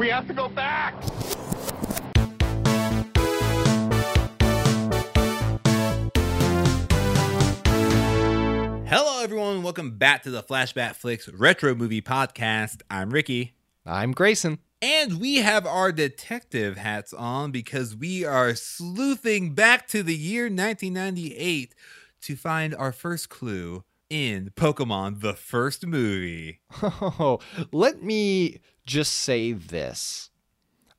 We have to go back! Hello, everyone. Welcome back to the Flashback Flicks Retro Movie Podcast. I'm Ricky. I'm Grayson. And we have our detective hats on because we are sleuthing back to the year 1998 to find our first clue in Pokemon, the first movie. Oh, let me just say this.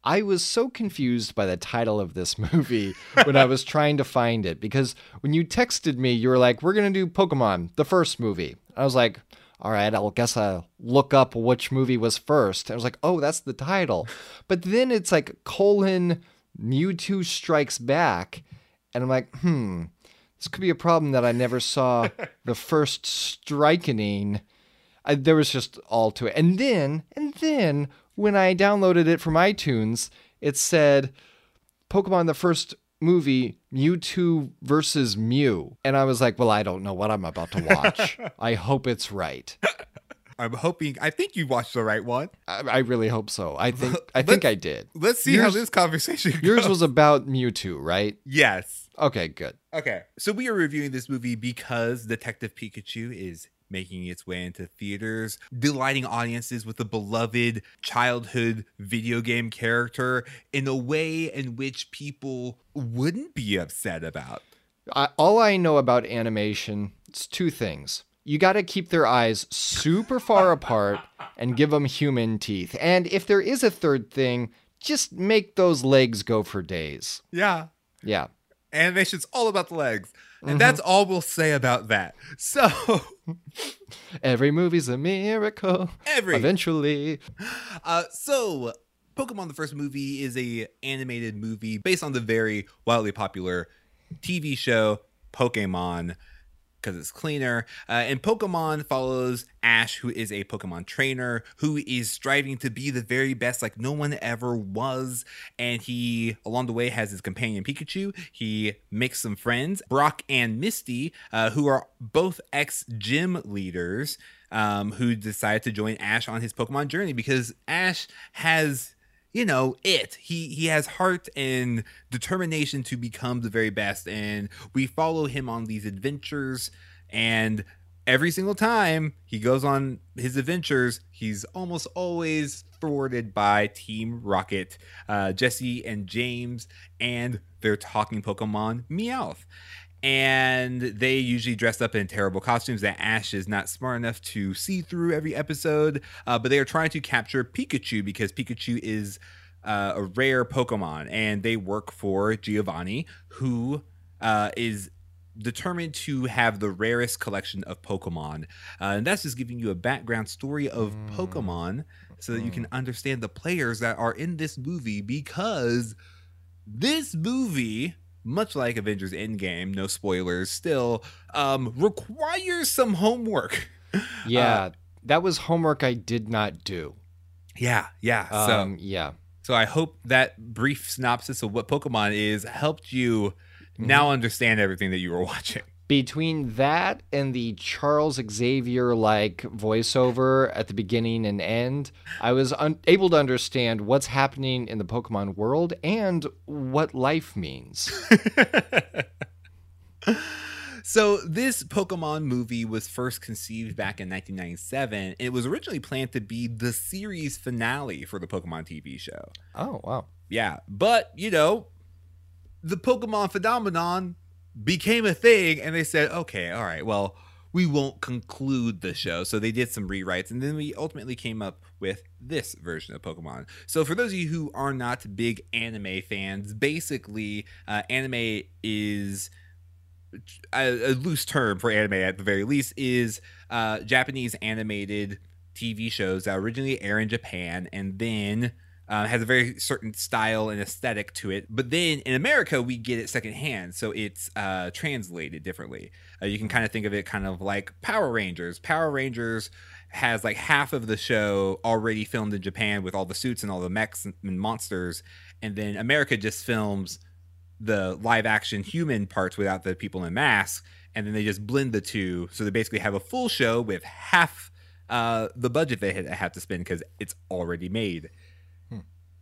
I was so confused by the title of this movie when I was trying to find it because when you texted me, you were like, We're going to do Pokemon, the first movie. I was like, All right, I'll guess I'll look up which movie was first. I was like, Oh, that's the title. But then it's like colon Mewtwo Strikes Back. And I'm like, Hmm, this could be a problem that I never saw the first Strikening. I, there was just all to it. And then, and then when I downloaded it from iTunes, it said Pokemon the first movie Mewtwo versus Mew. And I was like, well, I don't know what I'm about to watch. I hope it's right. I'm hoping, I think you watched the right one. I, I really hope so. I think I think I did. Let's see Yours- how this conversation goes. Yours was about Mewtwo, right? Yes. Okay, good. Okay. So we are reviewing this movie because Detective Pikachu is making its way into theaters, delighting audiences with a beloved childhood video game character in a way in which people wouldn't be upset about. I, all I know about animation is two things. You got to keep their eyes super far apart and give them human teeth. And if there is a third thing, just make those legs go for days. Yeah. Yeah. Animation's all about the legs. And that's all we'll say about that. So, Every movie's a miracle. Every- Eventually. Uh, so Pokemon the first movie is a animated movie based on the very wildly popular TV show Pokemon because it's cleaner. Uh, and Pokemon follows Ash, who is a Pokemon trainer who is striving to be the very best, like no one ever was. And he, along the way, has his companion Pikachu. He makes some friends, Brock and Misty, uh, who are both ex gym leaders. Um, who decided to join Ash on his Pokemon journey because Ash has you know it. He he has heart and determination to become the very best and we follow him on these adventures and every single time he goes on his adventures he's almost always thwarted by team rocket uh, jesse and james and their talking pokemon meowth and they usually dress up in terrible costumes that Ash is not smart enough to see through every episode. Uh, but they are trying to capture Pikachu because Pikachu is uh, a rare Pokemon, and they work for Giovanni, who uh, is determined to have the rarest collection of Pokemon. Uh, and that's just giving you a background story of Pokemon so that you can understand the players that are in this movie because this movie much like avengers endgame no spoilers still um requires some homework Yeah. Uh, that was homework I did not do. yeah yeah Um, so yeah. so i hope that brief synopsis of what pokemon is helped you now understand everything that you were watching Between that and the Charles Xavier like voiceover at the beginning and end, I was un- able to understand what's happening in the Pokemon world and what life means. So this Pokemon movie was first conceived back in 1997. It was originally planned to be the series finale for the Pokemon TV show. oh, wow. Yeah, but you know, the Pokemon phenomenon became a thing, and they said, okay, all right, well, we won't conclude the show. So they did some rewrites, and then we ultimately came up with this version of Pokemon. So for those of you who are not big anime fans, basically, uh, anime is a, a loose term for anime at the very least is uh, Japanese animated TV shows that originally air in Japan and then uh, has a very certain style and aesthetic to it. But then in America, we get it secondhand, so it's uh, translated differently. Uh, you can kind of think of it kind of like Power Rangers. Power Rangers has like half of the show already filmed in Japan with all the suits and all the mechs and monsters, and then America just films the live action human parts without the people in masks, and then they just blend the two, so they basically have a full show with half uh, the budget they had- have to spend because it's already made.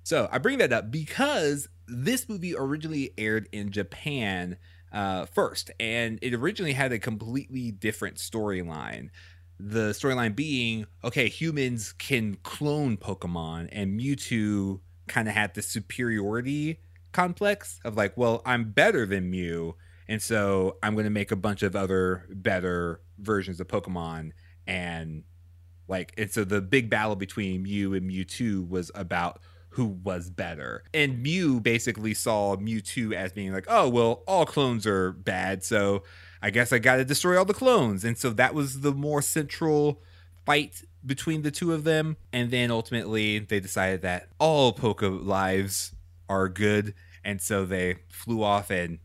So I bring that up because this movie originally aired in Japan uh, first, and it originally had a completely different storyline. The storyline being okay, humans can clone Pokemon, and Mewtwo kind of had the superiority complex of like, well, I'm better than Mew, and so I'm going to make a bunch of other better versions of Pokemon. And like, and so the big battle between Mew and Mewtwo was about who was better. And Mew basically saw Mewtwo as being like, oh, well, all clones are bad. So I guess I got to destroy all the clones. And so that was the more central fight between the two of them. And then ultimately they decided that all Poke lives are good. And so they flew off and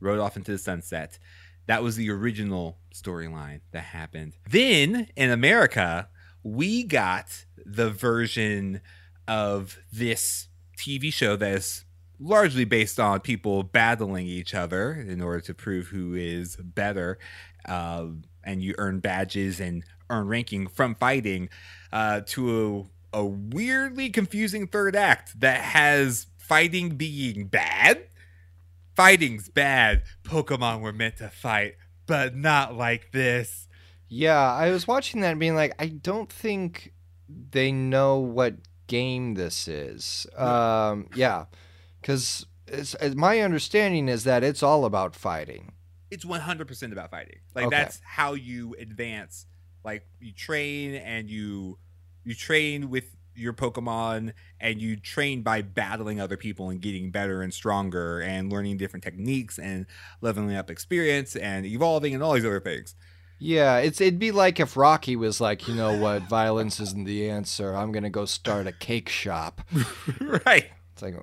rode off into the sunset. That was the original storyline that happened. Then in America, we got the version of this TV show that is largely based on people battling each other in order to prove who is better. Uh, and you earn badges and earn ranking from fighting uh, to a, a weirdly confusing third act that has fighting being bad. Fighting's bad. Pokemon were meant to fight, but not like this. Yeah, I was watching that and being like, I don't think they know what game this is. Um, yeah, because it's my understanding is that it's all about fighting. It's 100% about fighting. Like Okay. that's how you advance. Like you train and you you train with your Pokemon and you train by battling other people and getting better and stronger and learning different techniques and leveling up experience and evolving and all these other things. Yeah, it's it'd be like if Rocky was like, you know what, violence isn't the answer. I'm gonna go start a cake shop. right. It's like,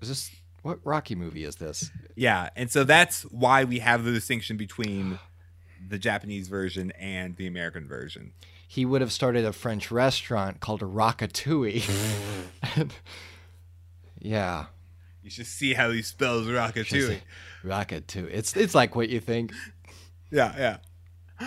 is this what Rocky movie is this? Yeah, and so that's why we have the distinction between the Japanese version and the American version. He would have started a French restaurant called Ratatouille. And- yeah, You should see how he spells Ratatouille. Ratatouille. It's it's like what you think. Yeah, yeah.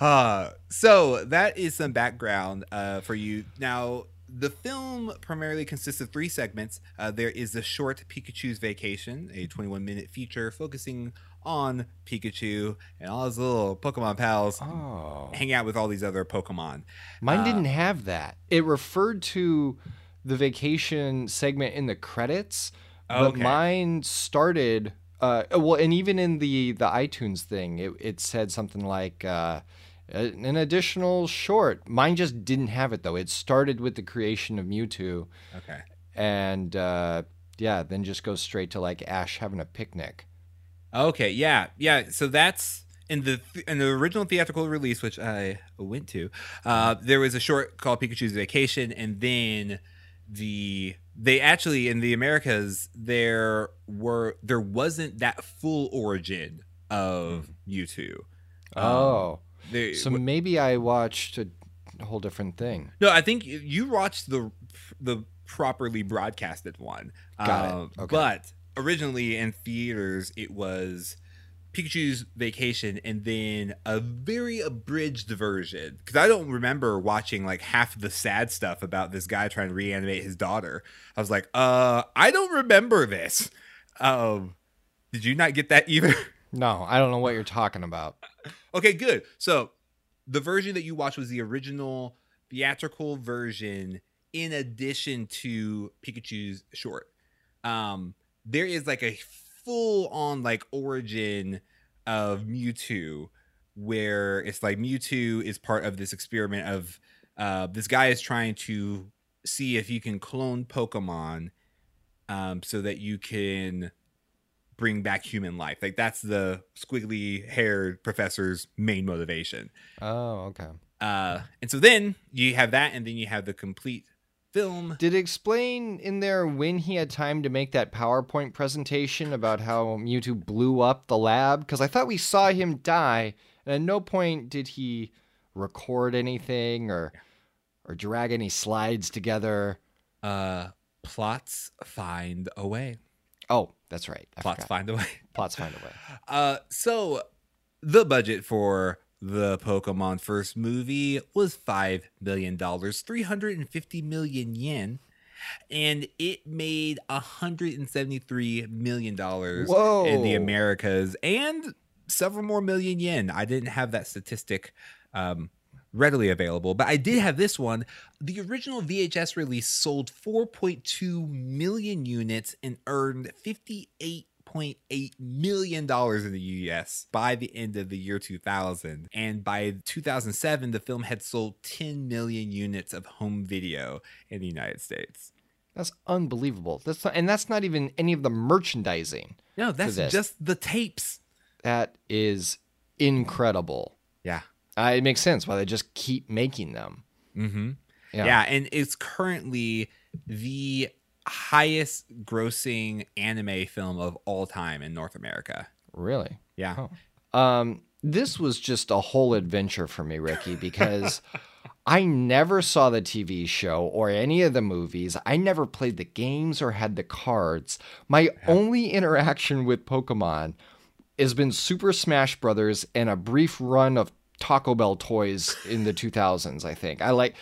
Uh, so that is some background uh, for you. Now, the film primarily consists of three segments. Uh, there is the short Pikachu's Vacation, a 21 minute feature focusing on Pikachu and all his little Pokemon pals Oh, hang out with all these other Pokemon. mine Uh, didn't have that. It referred to the vacation segment in the credits, but Okay. mine started. Uh, well, and even in the the iTunes thing, it, it said something like uh, an additional short. Mine just didn't have it though. It started with the creation of Mewtwo, Okay. and uh, yeah, then just goes straight to like Ash having a picnic. Okay, yeah, yeah. So that's in the in the original theatrical release, which I went to. Uh, there was a short called Pikachu's Vacation, and then the they actually in the Americas there were there wasn't that full origin of Mewtwo. Um, Oh, There, so maybe I watched a whole different thing. no, I think you- watched the the properly broadcasted one. Got it. Um, Okay. But originally in theaters, it was Pikachu's Vacation and then a very abridged version. Because I don't remember watching like half the sad stuff about this guy trying to reanimate his daughter. I was like, uh, I don't remember this. Um, did you not get that either? No, I don't know what you're talking about. Okay, good. So the version that you watched was the original theatrical version in addition to Pikachu's short. Um there is like a full on like origin of Mewtwo where it's like Mewtwo is part of this experiment of uh this guy is trying to see if you can clone Pokemon um so that you can bring back human life. Like that's the squiggly haired professor's main motivation. Oh, okay. Uh, and so then you have that, and then you have the complete film. Did it explain in there when he had time to make that PowerPoint presentation about how Mewtwo blew up the lab? Because I thought we saw him die, and at no point did he record anything or or drag any slides together. Uh, plots find a way. Oh, that's right. I Plots forgot. find a way. Plots find a way. Uh, so the budget for the Pokemon first movie was five million dollars, three hundred and fifty million yen. and it made 173 million dollars Whoa. in the Americas and several more million yen. I didn't have that statistic um, readily available, but I did have this one. The original VHS release sold 4.2 million units and earned 58.8 million dollars in the US by the end of the year 2000 and by 2007 the film had sold 10 million units of home video in the United States. That's unbelievable. That's not, and that's not even any of the merchandising. No, that's just the tapes. That is incredible. Yeah. Uh, it makes sense why they just keep making them. Mm-hmm. Yeah. Yeah. and it's currently the highest grossing anime film of all time in North America. Really. Yeah. Oh. Um, this was just a whole adventure for me, Ricky, because I never saw the TV show or any of the movies. I never played the games or had the cards. My only interaction with Pokemon has been Super Smash Brothers and a brief run of Taco Bell toys in the 2000s, I think. I like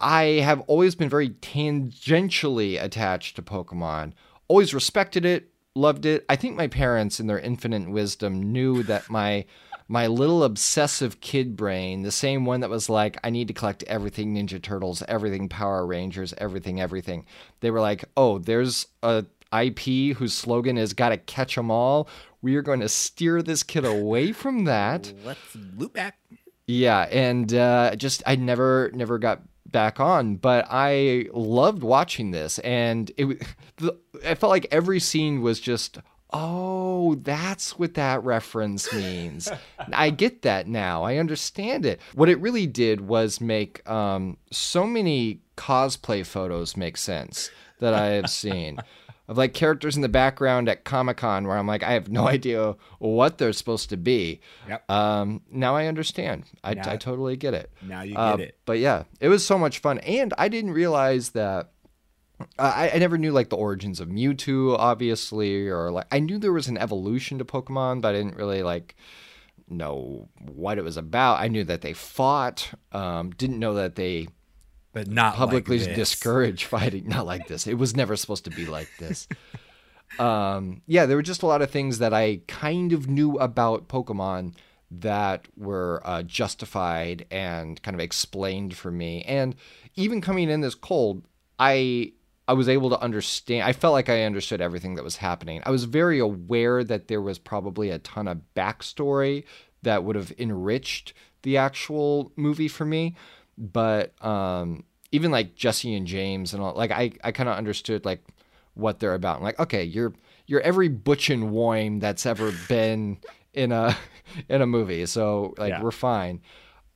I have always been very tangentially attached to Pokemon. Always respected it, loved it. I think my parents, in their infinite wisdom, knew that my my little obsessive kid brain, the same one that was like, I need to collect everything Ninja Turtles, everything Power Rangers, everything, everything. They were like, oh, there's a IP whose slogan is "Gotta catch 'em all." We are going to steer this kid away from that. Let's loop back. Yeah, and uh, just I never never got back on, but I loved watching this, and it I felt like every scene was just. Oh, that's what that reference means. I get that now. I understand it. What it really did was make um, so many cosplay photos make sense that I have seen of like characters in the background at Comic Con where I'm like, I have no idea what they're supposed to be. Yep. Um, now I understand. I, Now- I totally get it. Now you get Uh, it. But yeah, it was so much fun, and I didn't realize that. I, I never knew like the origins of Mewtwo, obviously, or like I knew there was an evolution to Pokemon, but I didn't really like know what it was about. I knew that they fought. Um, didn't know that they But not publicly like discourage fighting. Not like this. It was never supposed to be like this. um, yeah, there were just a lot of things that I kind of knew about Pokemon that were uh, justified and kind of explained for me. And even coming in this cold, I I was able to understand. I felt like I understood everything that was happening. I was very aware that there was probably a ton of backstory that would have enriched the actual movie for me but um even like Jesse and James and all like I I kind of understood like what they're about. I'm like, okay, you're you're every butch and Woim that's ever been in a in a movie. So like Yeah. we're fine.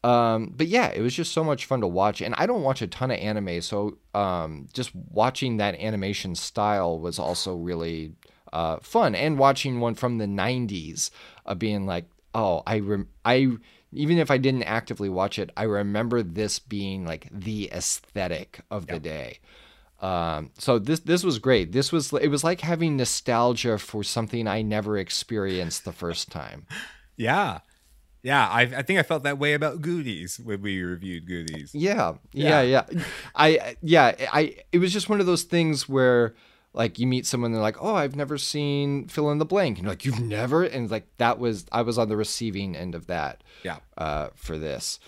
Um, but yeah, it was just so much fun to watch, and I don't watch a ton of anime, so um, just watching that animation style was also really uh, fun. And watching one from the '90s, uh, being like, oh, I rem- I even if I didn't actively watch it, I remember this being like the aesthetic of the day. Um, so this this was great. This was it was like having nostalgia for something I never experienced the first time. Yeah. Yeah. I, I think I felt that way about Goodies when we reviewed Goodies. Yeah, yeah, yeah. I yeah, I it was just one of those things where like you meet someone they're like, "Oh, I've never seen fill in the blank." And you're like, "You've never?" And like that was I was on the receiving end of that. Yeah. Uh for this.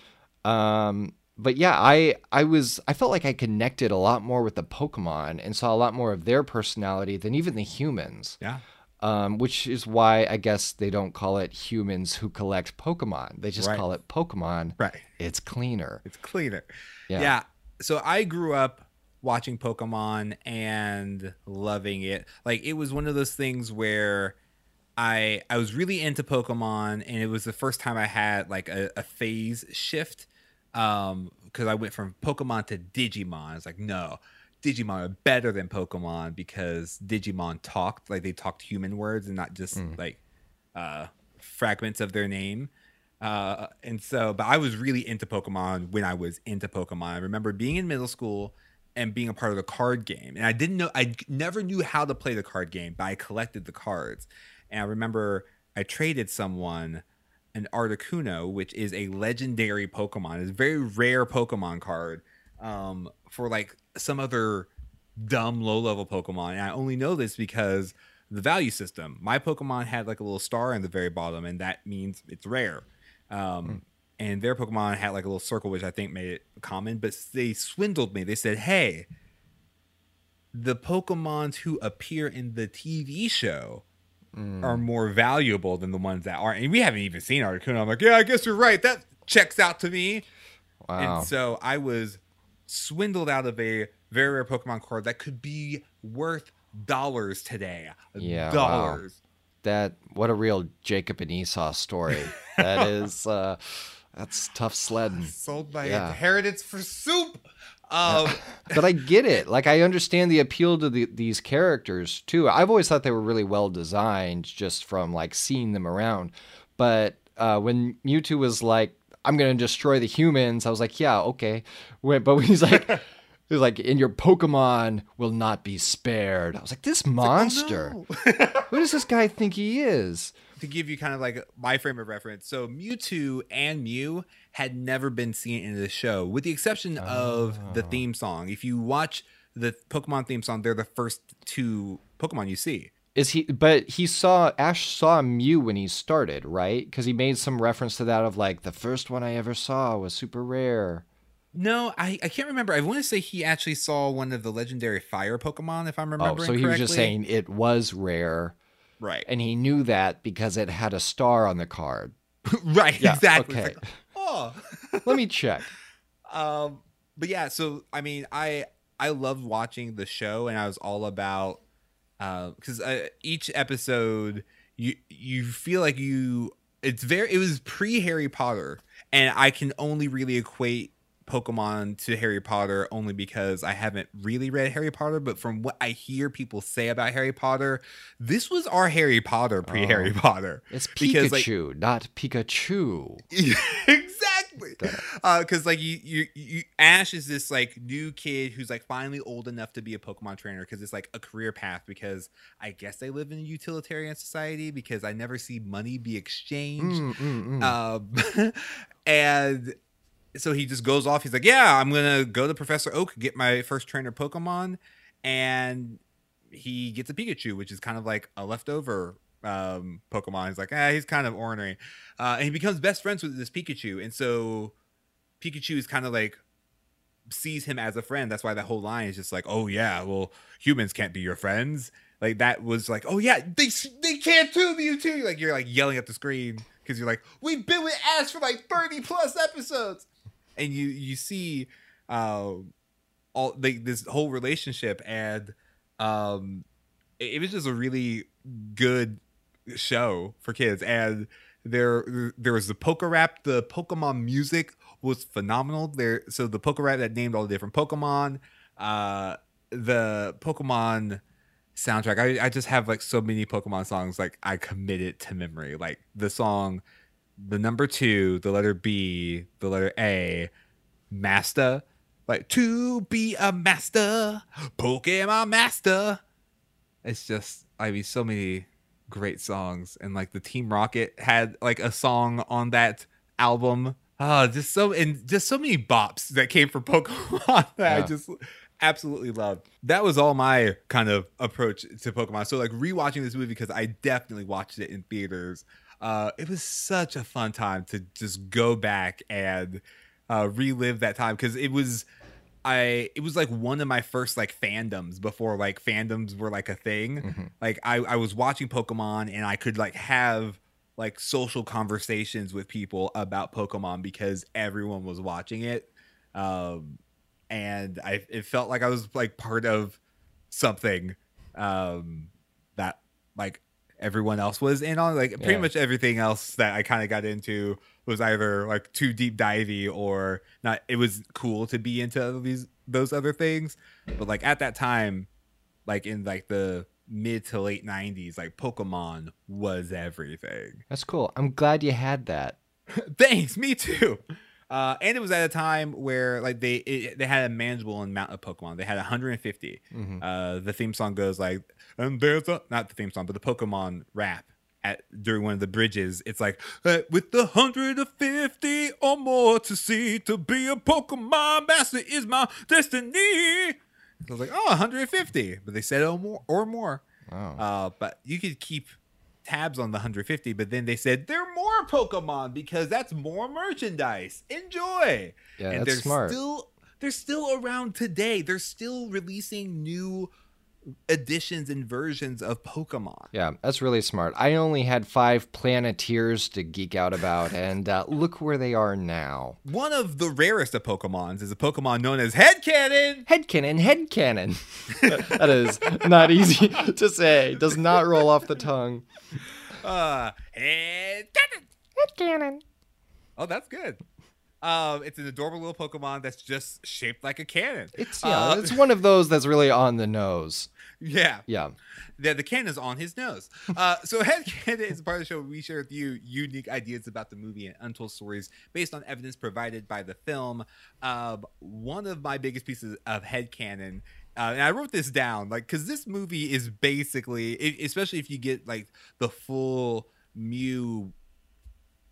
Um but yeah, I I was I felt like I connected a lot more with the Pokemon and saw a lot more of their personality than even the humans. Yeah. Um, which is why I guess they don't call it humans who collect Pokemon. They just Right. call it Pokemon. Right. It's cleaner. It's cleaner. Yeah. Yeah. So I grew up watching Pokemon and loving it. Like it was one of those things where I I was really into Pokemon and it was the first time I had like a, a phase shift. Um because I went from Pokemon to Digimon. It's like, no, Digimon are better than Pokemon because Digimon talked, like they talked human words and not just like uh fragments of their name. Uh, and so, but I was really into Pokemon when I was into Pokemon. I remember being in middle school and being a part of the card game. And I didn't know, I never knew how to play the card game, but I collected the cards. And I remember I traded someone an Articuno, which is a legendary Pokemon. It's a very rare Pokemon card um, for like some other dumb low level Pokemon. And I only know this because the value system. My Pokemon had like a little star in the very bottom, and that means it's rare. Um, mm. And their Pokemon had like a little circle, which I think made it common. But they swindled me. They said, "Hey, the Pokemons who appear in the TV show." Mm. Are more valuable than the ones that aren't, and we haven't even seen Articuno. I'm like, yeah, I guess you're right. That checks out to me. Wow. And so I was swindled out of a very rare Pokemon card that could be worth dollars today. Yeah, dollars. Wow. That what a real Jacob and Esau story. that is uh that's tough sledding. Sold my yeah. inheritance for soup. Um, but I get it. Like I understand the appeal to the, these characters too. I've always thought they were really well designed, just from like seeing them around. But uh, when Mewtwo was like, "I'm gonna destroy the humans," I was like, "Yeah, okay." But when he's like, He's like, and your Pokemon will not be spared. I was like, this monster. Like, oh, no. Who does this guy think he is? To give you kind of like my frame of reference, so Mewtwo and Mew had never been seen in the show, with the exception oh. of the oh. theme song. If you watch the Pokemon theme song, they're the first two Pokemon you see. Is he? But he saw Ash saw Mew when he started, right? Because he made some reference to that of like the first one I ever saw was super rare. No, I, I can't remember. I want to say he actually saw one of the legendary fire Pokemon, if I'm remembering. Oh, so he correctly. was just saying it was rare, right? And he knew that because it had a star on the card, right? Yeah, exactly. Okay. Like, oh, let me check. Um, but yeah, so I mean, I I loved watching the show, and I was all about because uh, uh, each episode you you feel like you it's very it was pre Harry Potter, and I can only really equate Pokemon to Harry Potter only because I haven't really read Harry Potter, but from what I hear people say about Harry Potter, this was our Harry Potter pre Harry oh, Potter. It's Pikachu, because, like, not Pikachu. exactly. Because uh, like you, you, you, Ash is this like new kid who's like finally old enough to be a Pokemon trainer because it's like a career path. Because I guess they live in a utilitarian society because I never see money be exchanged. Mm, mm, mm. Um, and so he just goes off. He's like, "Yeah, I'm gonna go to Professor Oak get my first trainer Pokemon," and he gets a Pikachu, which is kind of like a leftover um, Pokemon. He's like, "Ah, he's kind of ornery," uh, and he becomes best friends with this Pikachu, and so Pikachu is kind of like sees him as a friend. That's why that whole line is just like, "Oh yeah, well, humans can't be your friends." Like that was like, "Oh yeah, they they can't too, Mewtwo." Like you're like yelling at the screen because you're like, "We've been with Ash for like 30 plus episodes." And you you see uh, all like this whole relationship and um it, it was just a really good show for kids. And there there was the Poke Rap the pokemon music was phenomenal. There so the Poke Rap that named all the different pokemon uh the pokemon soundtrack I, I just have like so many pokemon songs like i committed to memory. Like the song the number two, the letter B, the letter A, master. Like to be a master, Pokemon master. It's just I mean so many great songs and like the Team Rocket had like a song on that album. Oh, just so and just so many bops that came from Pokemon that yeah. I just absolutely loved. That was all my kind of approach to Pokemon. So like rewatching this movie because I definitely watched it in theaters uh, it was such a fun time to just go back and uh, relive that time because it was I it was like one of my first like fandoms before like fandoms were like a thing. Mm-hmm. Like I I was watching Pokemon and I could like have like social conversations with people about Pokemon because everyone was watching it. Um and I it felt like I was like part of something um that like everyone else was in on. Like pretty yeah. much everything else that I kind of got into was either like too deep divey or not. It was cool to be into these those other things, but like at that time, like in like the mid to late '90s, like Pokemon was everything. That's cool. I'm glad you had that. Thanks. Me too. Uh, and it was at a time where like they it, they had a manageable amount of Pokemon. They had 150. Mm-hmm. Uh, the theme song goes like, and there's a not the theme song, but the Pokemon rap at during one of the bridges. It's like uh, with the 150 or more to see to be a Pokemon master is my destiny. I was like, oh, 150, but they said oh more or more. Oh. Uh, but you could keep tabs on the 150, but then they said there are more Pokemon because that's more merchandise. Enjoy. Yeah, and that's they're smart. still they're still around today. They're still releasing new editions and versions of Pokemon. Yeah, that's really smart. I only had five Planeteers to geek out about, and uh, look where they are now. One of the rarest of Pokemons is a Pokemon known as Headcannon. Headcanon, headcanon. that is not easy to say. Does not roll off the tongue. Uh, Headcannon. Headcanon. Oh, that's good. Um, it's an adorable little Pokemon that's just shaped like a cannon. It's yeah, Uh, it's one of those that's really on the nose. yeah. Yeah. the, the cannon's on his nose. Uh, so Head Cannon is part of the show where we share with you unique ideas about the movie and untold stories based on evidence provided by the film. Um, one of my biggest pieces of Head Cannon. Uh, and I wrote this down, like, because this movie is basically, e- especially if you get like the full Mew,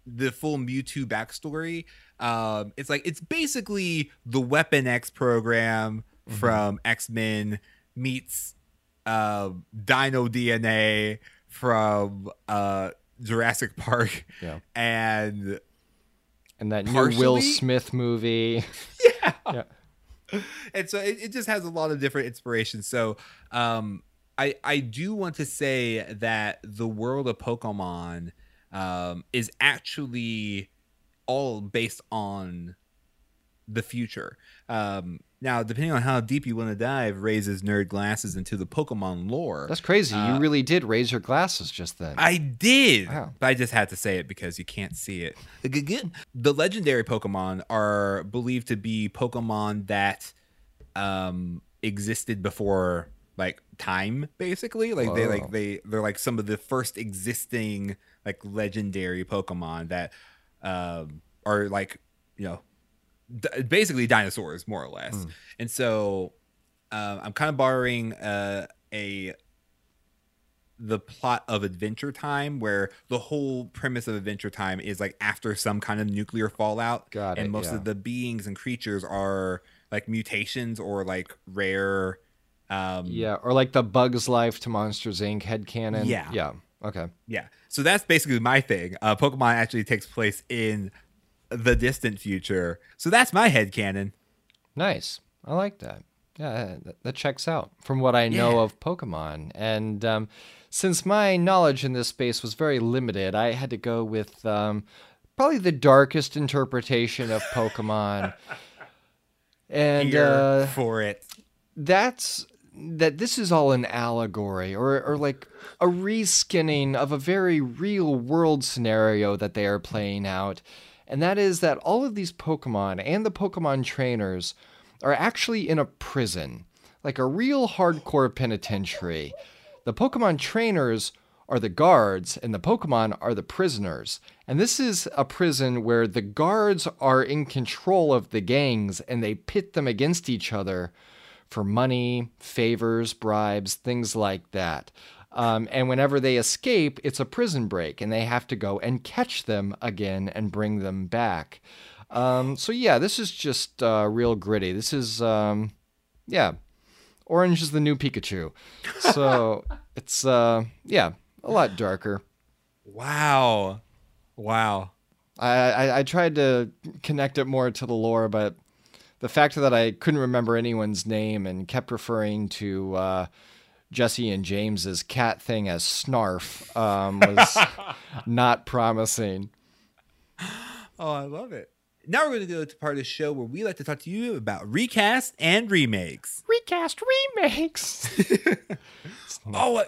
the full Mewtwo backstory. Um, it's like it's basically the Weapon X program from X Men meets uh, Dino DNA from uh, Jurassic Park, Yeah. and And that new Will Smith movie. yeah, Yeah. and so it, it just has a lot of different inspirations. So, um, I I do want to say that the world of Pokemon um, is actually all based on the future. Um, now, depending on how deep you want to dive, raises nerd glasses into the Pokemon lore. That's crazy. Uh, you really did raise your glasses just then. I did, Wow. but I just had to say it because you can't see it. The legendary Pokemon are believed to be Pokemon that um, existed before like time, basically. Like they like they they're like some of the first existing like legendary Pokemon that um, are like you know d- basically dinosaurs more or less. Hmm. And so uh, I'm kind of borrowing uh, a the plot of Adventure Time, where the whole premise of Adventure Time is like after some kind of nuclear fallout, Got and it, most yeah. of the beings and creatures are like mutations or like rare. Um, yeah, or like the Bugs Life to Monsters Inc. headcanon. Yeah. Yeah. Okay. yeah. So that's basically my thing. Uh, Pokemon actually takes place in the distant future, so that's my head canon. Nice. I like that. Yeah, that, that checks out from what I know Yeah. of Pokemon. And um, since my knowledge in this space was very limited, I had to go with um, probably the darkest interpretation of Pokemon. and Here uh, for it. that's that this is all an allegory or, or like a reskinning of a very real world scenario that they are playing out. And that is that all of these Pokemon and the Pokemon trainers are actually in a prison, like a real hardcore penitentiary. The Pokemon trainers are the guards and the Pokemon are the prisoners. And this is a prison where the guards are in control of the gangs and they pit them against each other for money, favors, bribes, things like that. Um, and whenever they escape, it's a prison break, and they have to go and catch them again and bring them back. Um, so yeah, this is just uh, real gritty. This is um, yeah, orange is the new Pikachu. So it's uh, yeah, a lot darker. Wow, wow. I, I I tried to connect it more to the lore, but the fact that I couldn't remember anyone's name and kept referring to uh, Jesse and James's cat thing as Snarf um, was not promising. Oh, I love it. Now we're going to go to part of the show where we like to talk to you about recast and remakes. Recast remakes. Oh,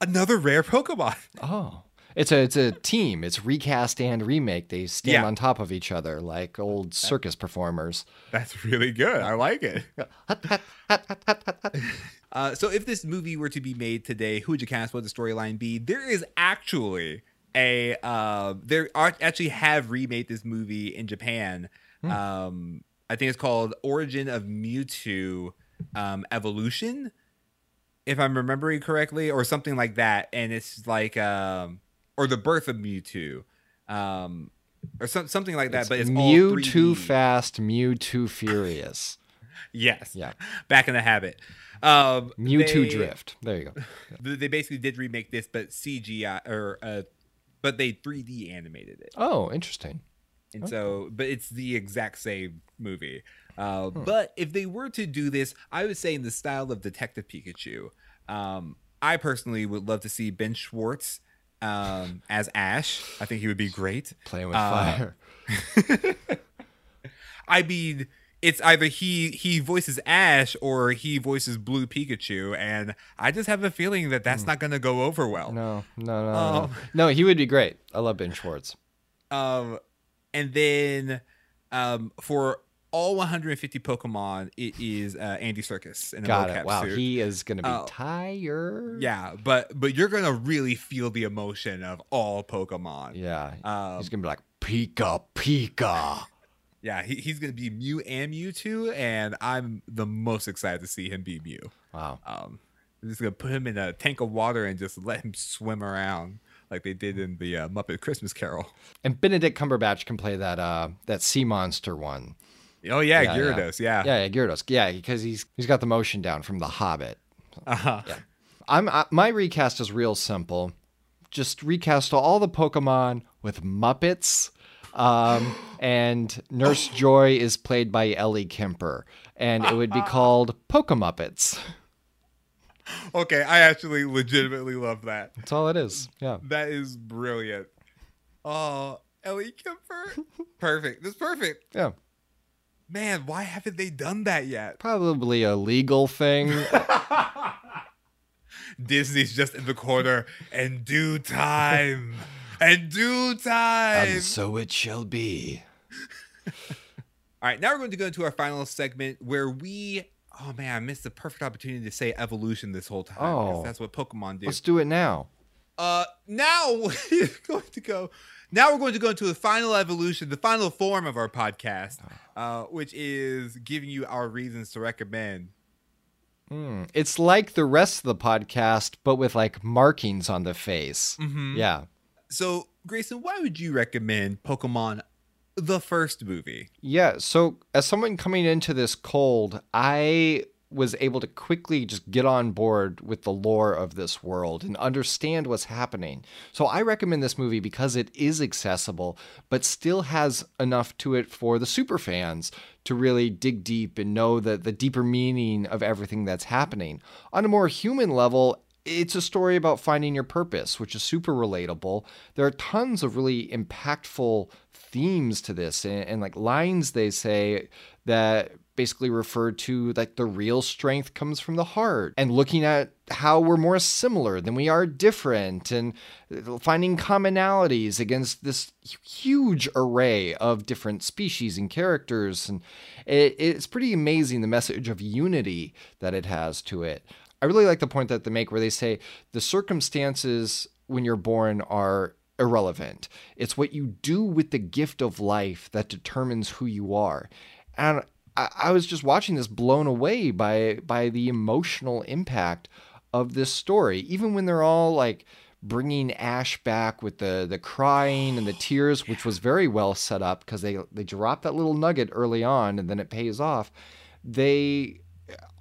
another rare Pokemon. oh, it's a it's a team. It's recast and remake. They stand Yeah. on top of each other like old circus performers. That's really good. I like it. uh, so, if this movie were to be made today, who would you cast? What would the storyline be? There is actually a uh, there are actually have remade this movie in Japan. Um, I think it's called Origin of Mewtwo um, Evolution, if I'm remembering correctly, or something like that. And it's like um, or the birth of Mewtwo. Um, or some, something like that, but it's Mew too 3D. fast, Mew too furious. yes. Yeah. Back in the habit. Um, Mewtwo they- Drift. There you go. th- They basically did remake this, but CGI or uh, but they 3D animated it. Oh, interesting. And so, but it's the exact same movie. Uh, Hmm. But if they were to do this, I would say in the style of Detective Pikachu. Um, I personally would love to see Ben Schwartz um, as Ash. I think he would be great. Playing with Uh, fire. I mean, it's either he he voices Ash or he voices Blue Pikachu, and I just have a feeling that that's not going to go over well. No, no, no, Oh. no. No, he would be great. I love Ben Schwartz. Um, and then um, for all 150 Pokemon, it is uh, Andy Serkis in a Got it. Wow, suit. he is going to be Oh. tired. yeah, but but you're gonna really feel the emotion of all Pokemon. Yeah. Um, He's going to be like, Pika, Pika. Yeah, he, he's gonna be Mew and Mewtwo, and I'm the most excited to see him be Mew. Wow. Um, I'm just gonna put him in a tank of water and just let him swim around like they did in the uh, Muppet Christmas Carol. And Benedict Cumberbatch can play that uh that sea monster one. Oh yeah, Yeah, yeah. Gyarados. Yeah. Yeah, yeah, Gyarados. Yeah, because he's he's got the motion down from The Hobbit. Uh-huh. I'm I, my recast is real simple. Just recast all the Pokemon with Muppets. Um, and Nurse Joy is played by Ellie Kemper, and it would be called Pokemuppets. Okay, I actually legitimately love that. That's all it is. Yeah. That is brilliant. Oh, Ellie Kemper. perfect. That's perfect. Yeah. Man, why haven't they done that yet? Probably a legal thing. Disney's just in the corner and due time. and due time. and so it shall be. All right, now we're going to go into our final segment where we. Oh man, I missed the perfect opportunity to say evolution this whole time. Oh. that's what Pokemon do. Let's do it now. Uh, now we're going to go. Now we're going to go into the final evolution, the final form of our podcast, uh, which is giving you our reasons to recommend. Hmm. It's like the rest of the podcast, but with like markings on the face. Mhm. Yeah. So, Grayson, why would you recommend Pokemon, the first movie? Yeah. So, as someone coming into this cold, I was able to quickly just get on board with the lore of this world and understand what's happening. So, I recommend this movie because it is accessible, but still has enough to it for the super fans to really dig deep and know the, the deeper meaning of everything that's happening. On a more human level, it's a story about finding your purpose, which is super relatable. There are tons of really impactful themes to this and, and like lines they say that basically referred to like the real strength comes from the heart and looking at how we're more similar than we are different and uh, finding commonalities against this huge array of different species and characters and it, it's pretty amazing the message of unity that it has to it I really like the point that they make where they say the circumstances when you're born are irrelevant. It's what you do with the gift of life that determines who you are. And I, I was just watching this blown away by by the emotional impact of this story. Even when they're all like bringing Ash back with the the crying and the tears, which was very well set up because they they drop that little nugget early on and then it pays off. They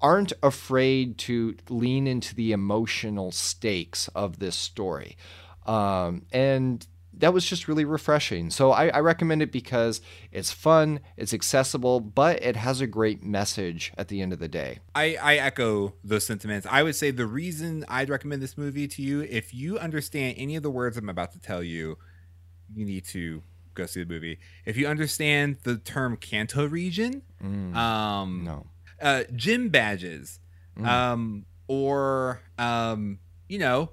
aren't afraid to lean into the emotional stakes of this story. Um, and that was just really refreshing. So I, I recommend it because it's fun, it's accessible, but it has a great message at the end of the day. I, I echo those sentiments. I would say the reason I'd recommend this movie to you, if you understand any of the words I'm about to tell you, you need to go see the movie. If you understand the term Kanto region, um, No. uh, gym badges, Mm. um, or um, you know,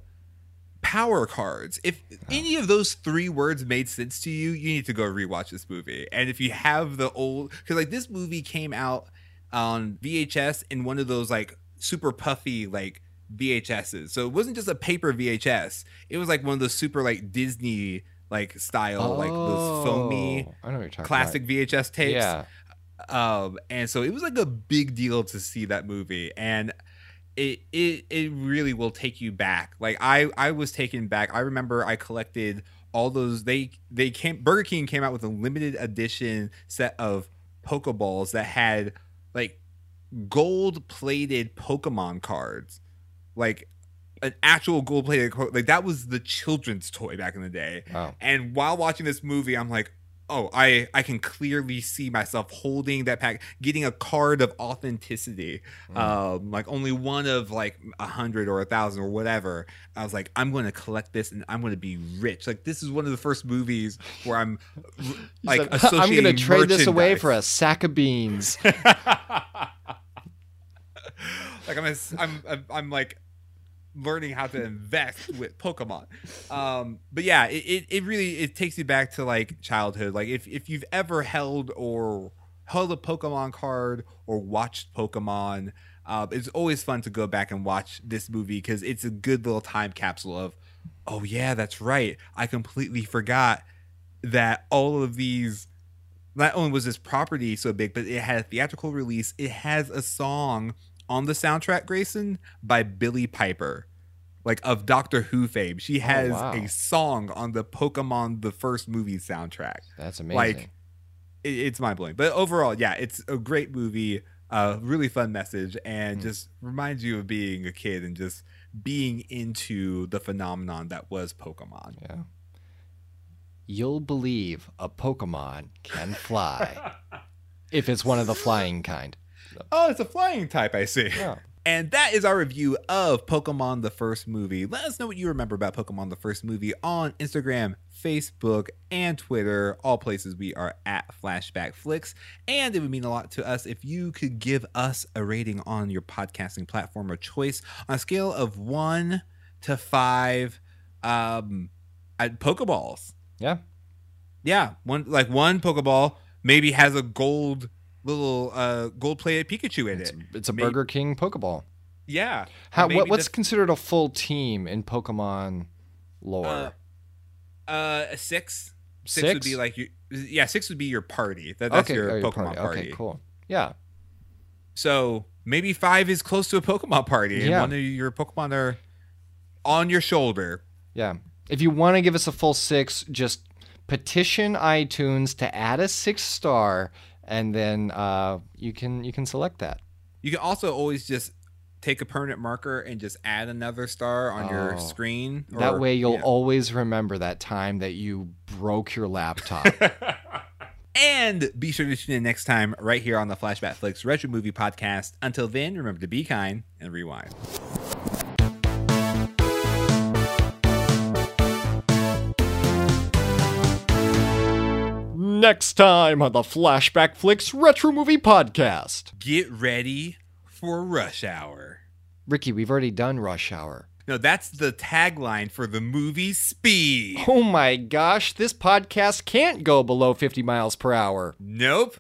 power cards. If any of those three words made sense to you, you need to go rewatch this movie. And if you have the old, because like this movie came out on VHS in one of those like super puffy like VHSs, so it wasn't just a paper VHS. It was like one of those super like Disney like style like those foamy Oh, I know what you're talking classic VHS about. tapes Yeah. um and so it was like a big deal to see that movie and it it it really will take you back like i i was taken back i remember i collected all those they they came burger king came out with a limited edition set of pokeballs that had like gold plated Pokemon cards, like an actual gold plated like that was the children's toy back in the day. Wow. And while watching this movie, I'm like, oh, I I can clearly see myself holding that pack, getting a card of authenticity, um, like only one of like a hundred or a thousand or whatever. I was like, I'm going to collect this and I'm going to be rich. Like this is one of the first movies where I'm like like, I'm going to trade this away for a sack of beans. like I'm, a, I'm, I'm, I'm like learning how to invest with Pokemon. Um, but yeah, it, it, it really it takes you back to like childhood. Like if if you've ever held or held a Pokemon card or watched Pokemon, uh, it's always fun to go back and watch this movie because it's a good little time capsule of, oh yeah, that's right. I completely forgot that all of these not only was this property so big, but it had a theatrical release. It has a song on the soundtrack, Grayson, by Billie Piper, like of Doctor Who fame. She oh, has wow. a song on the Pokemon the first movie soundtrack. That's amazing. Like it, it's mind blowing. But overall, yeah, it's a great movie. A really fun message, and hmm. just reminds you of being a kid and just being into the phenomenon that was Pokemon. yeah. You'll believe a Pokemon can fly. if it's one of the flying kind. Oh, it's a flying type, I see. Yeah. And that is our review of Pokemon the First Movie. Let us know what you remember about Pokemon the First Movie on Instagram, Facebook, and Twitter. All places we are at Flashback Flicks. And it would mean a lot to us if you could give us a rating on your podcasting platform of choice on a scale of one to five um, at Pokeballs. Yeah. Yeah, one like one Pokeball maybe has a gold little uh gold plated Pikachu in It's, it. it's a Maybe- Burger King Pokeball. Yeah. How, what, what's considered a full team in Pokemon lore? Uh, Uh, a six. Six, would be like you. Yeah, six would be your party. That, that's okay, your oh, Pokemon party. Okay, cool. Yeah. So maybe five is close to a Pokemon party, and Yeah. one of your Pokemon are on your shoulder. Yeah. If you want to give us a full six, just petition iTunes to add a six star, and then uh, you can you can select that. You can also always just take a permanent marker and just add another star on your Oh. screen. that way, you'll yeah. always remember that time that you broke your laptop. And be sure to tune in next time right here on the Flashback Flicks Retro Movie Podcast. Until then, remember to be kind and rewind. Next time on the Flashback Flicks Retro Movie Podcast. Get ready for Rush Hour. Ricky, we've already done Rush Hour. No, that's the tagline for the movie Speed. Oh my gosh, this podcast can't go below 50 miles per hour. Nope.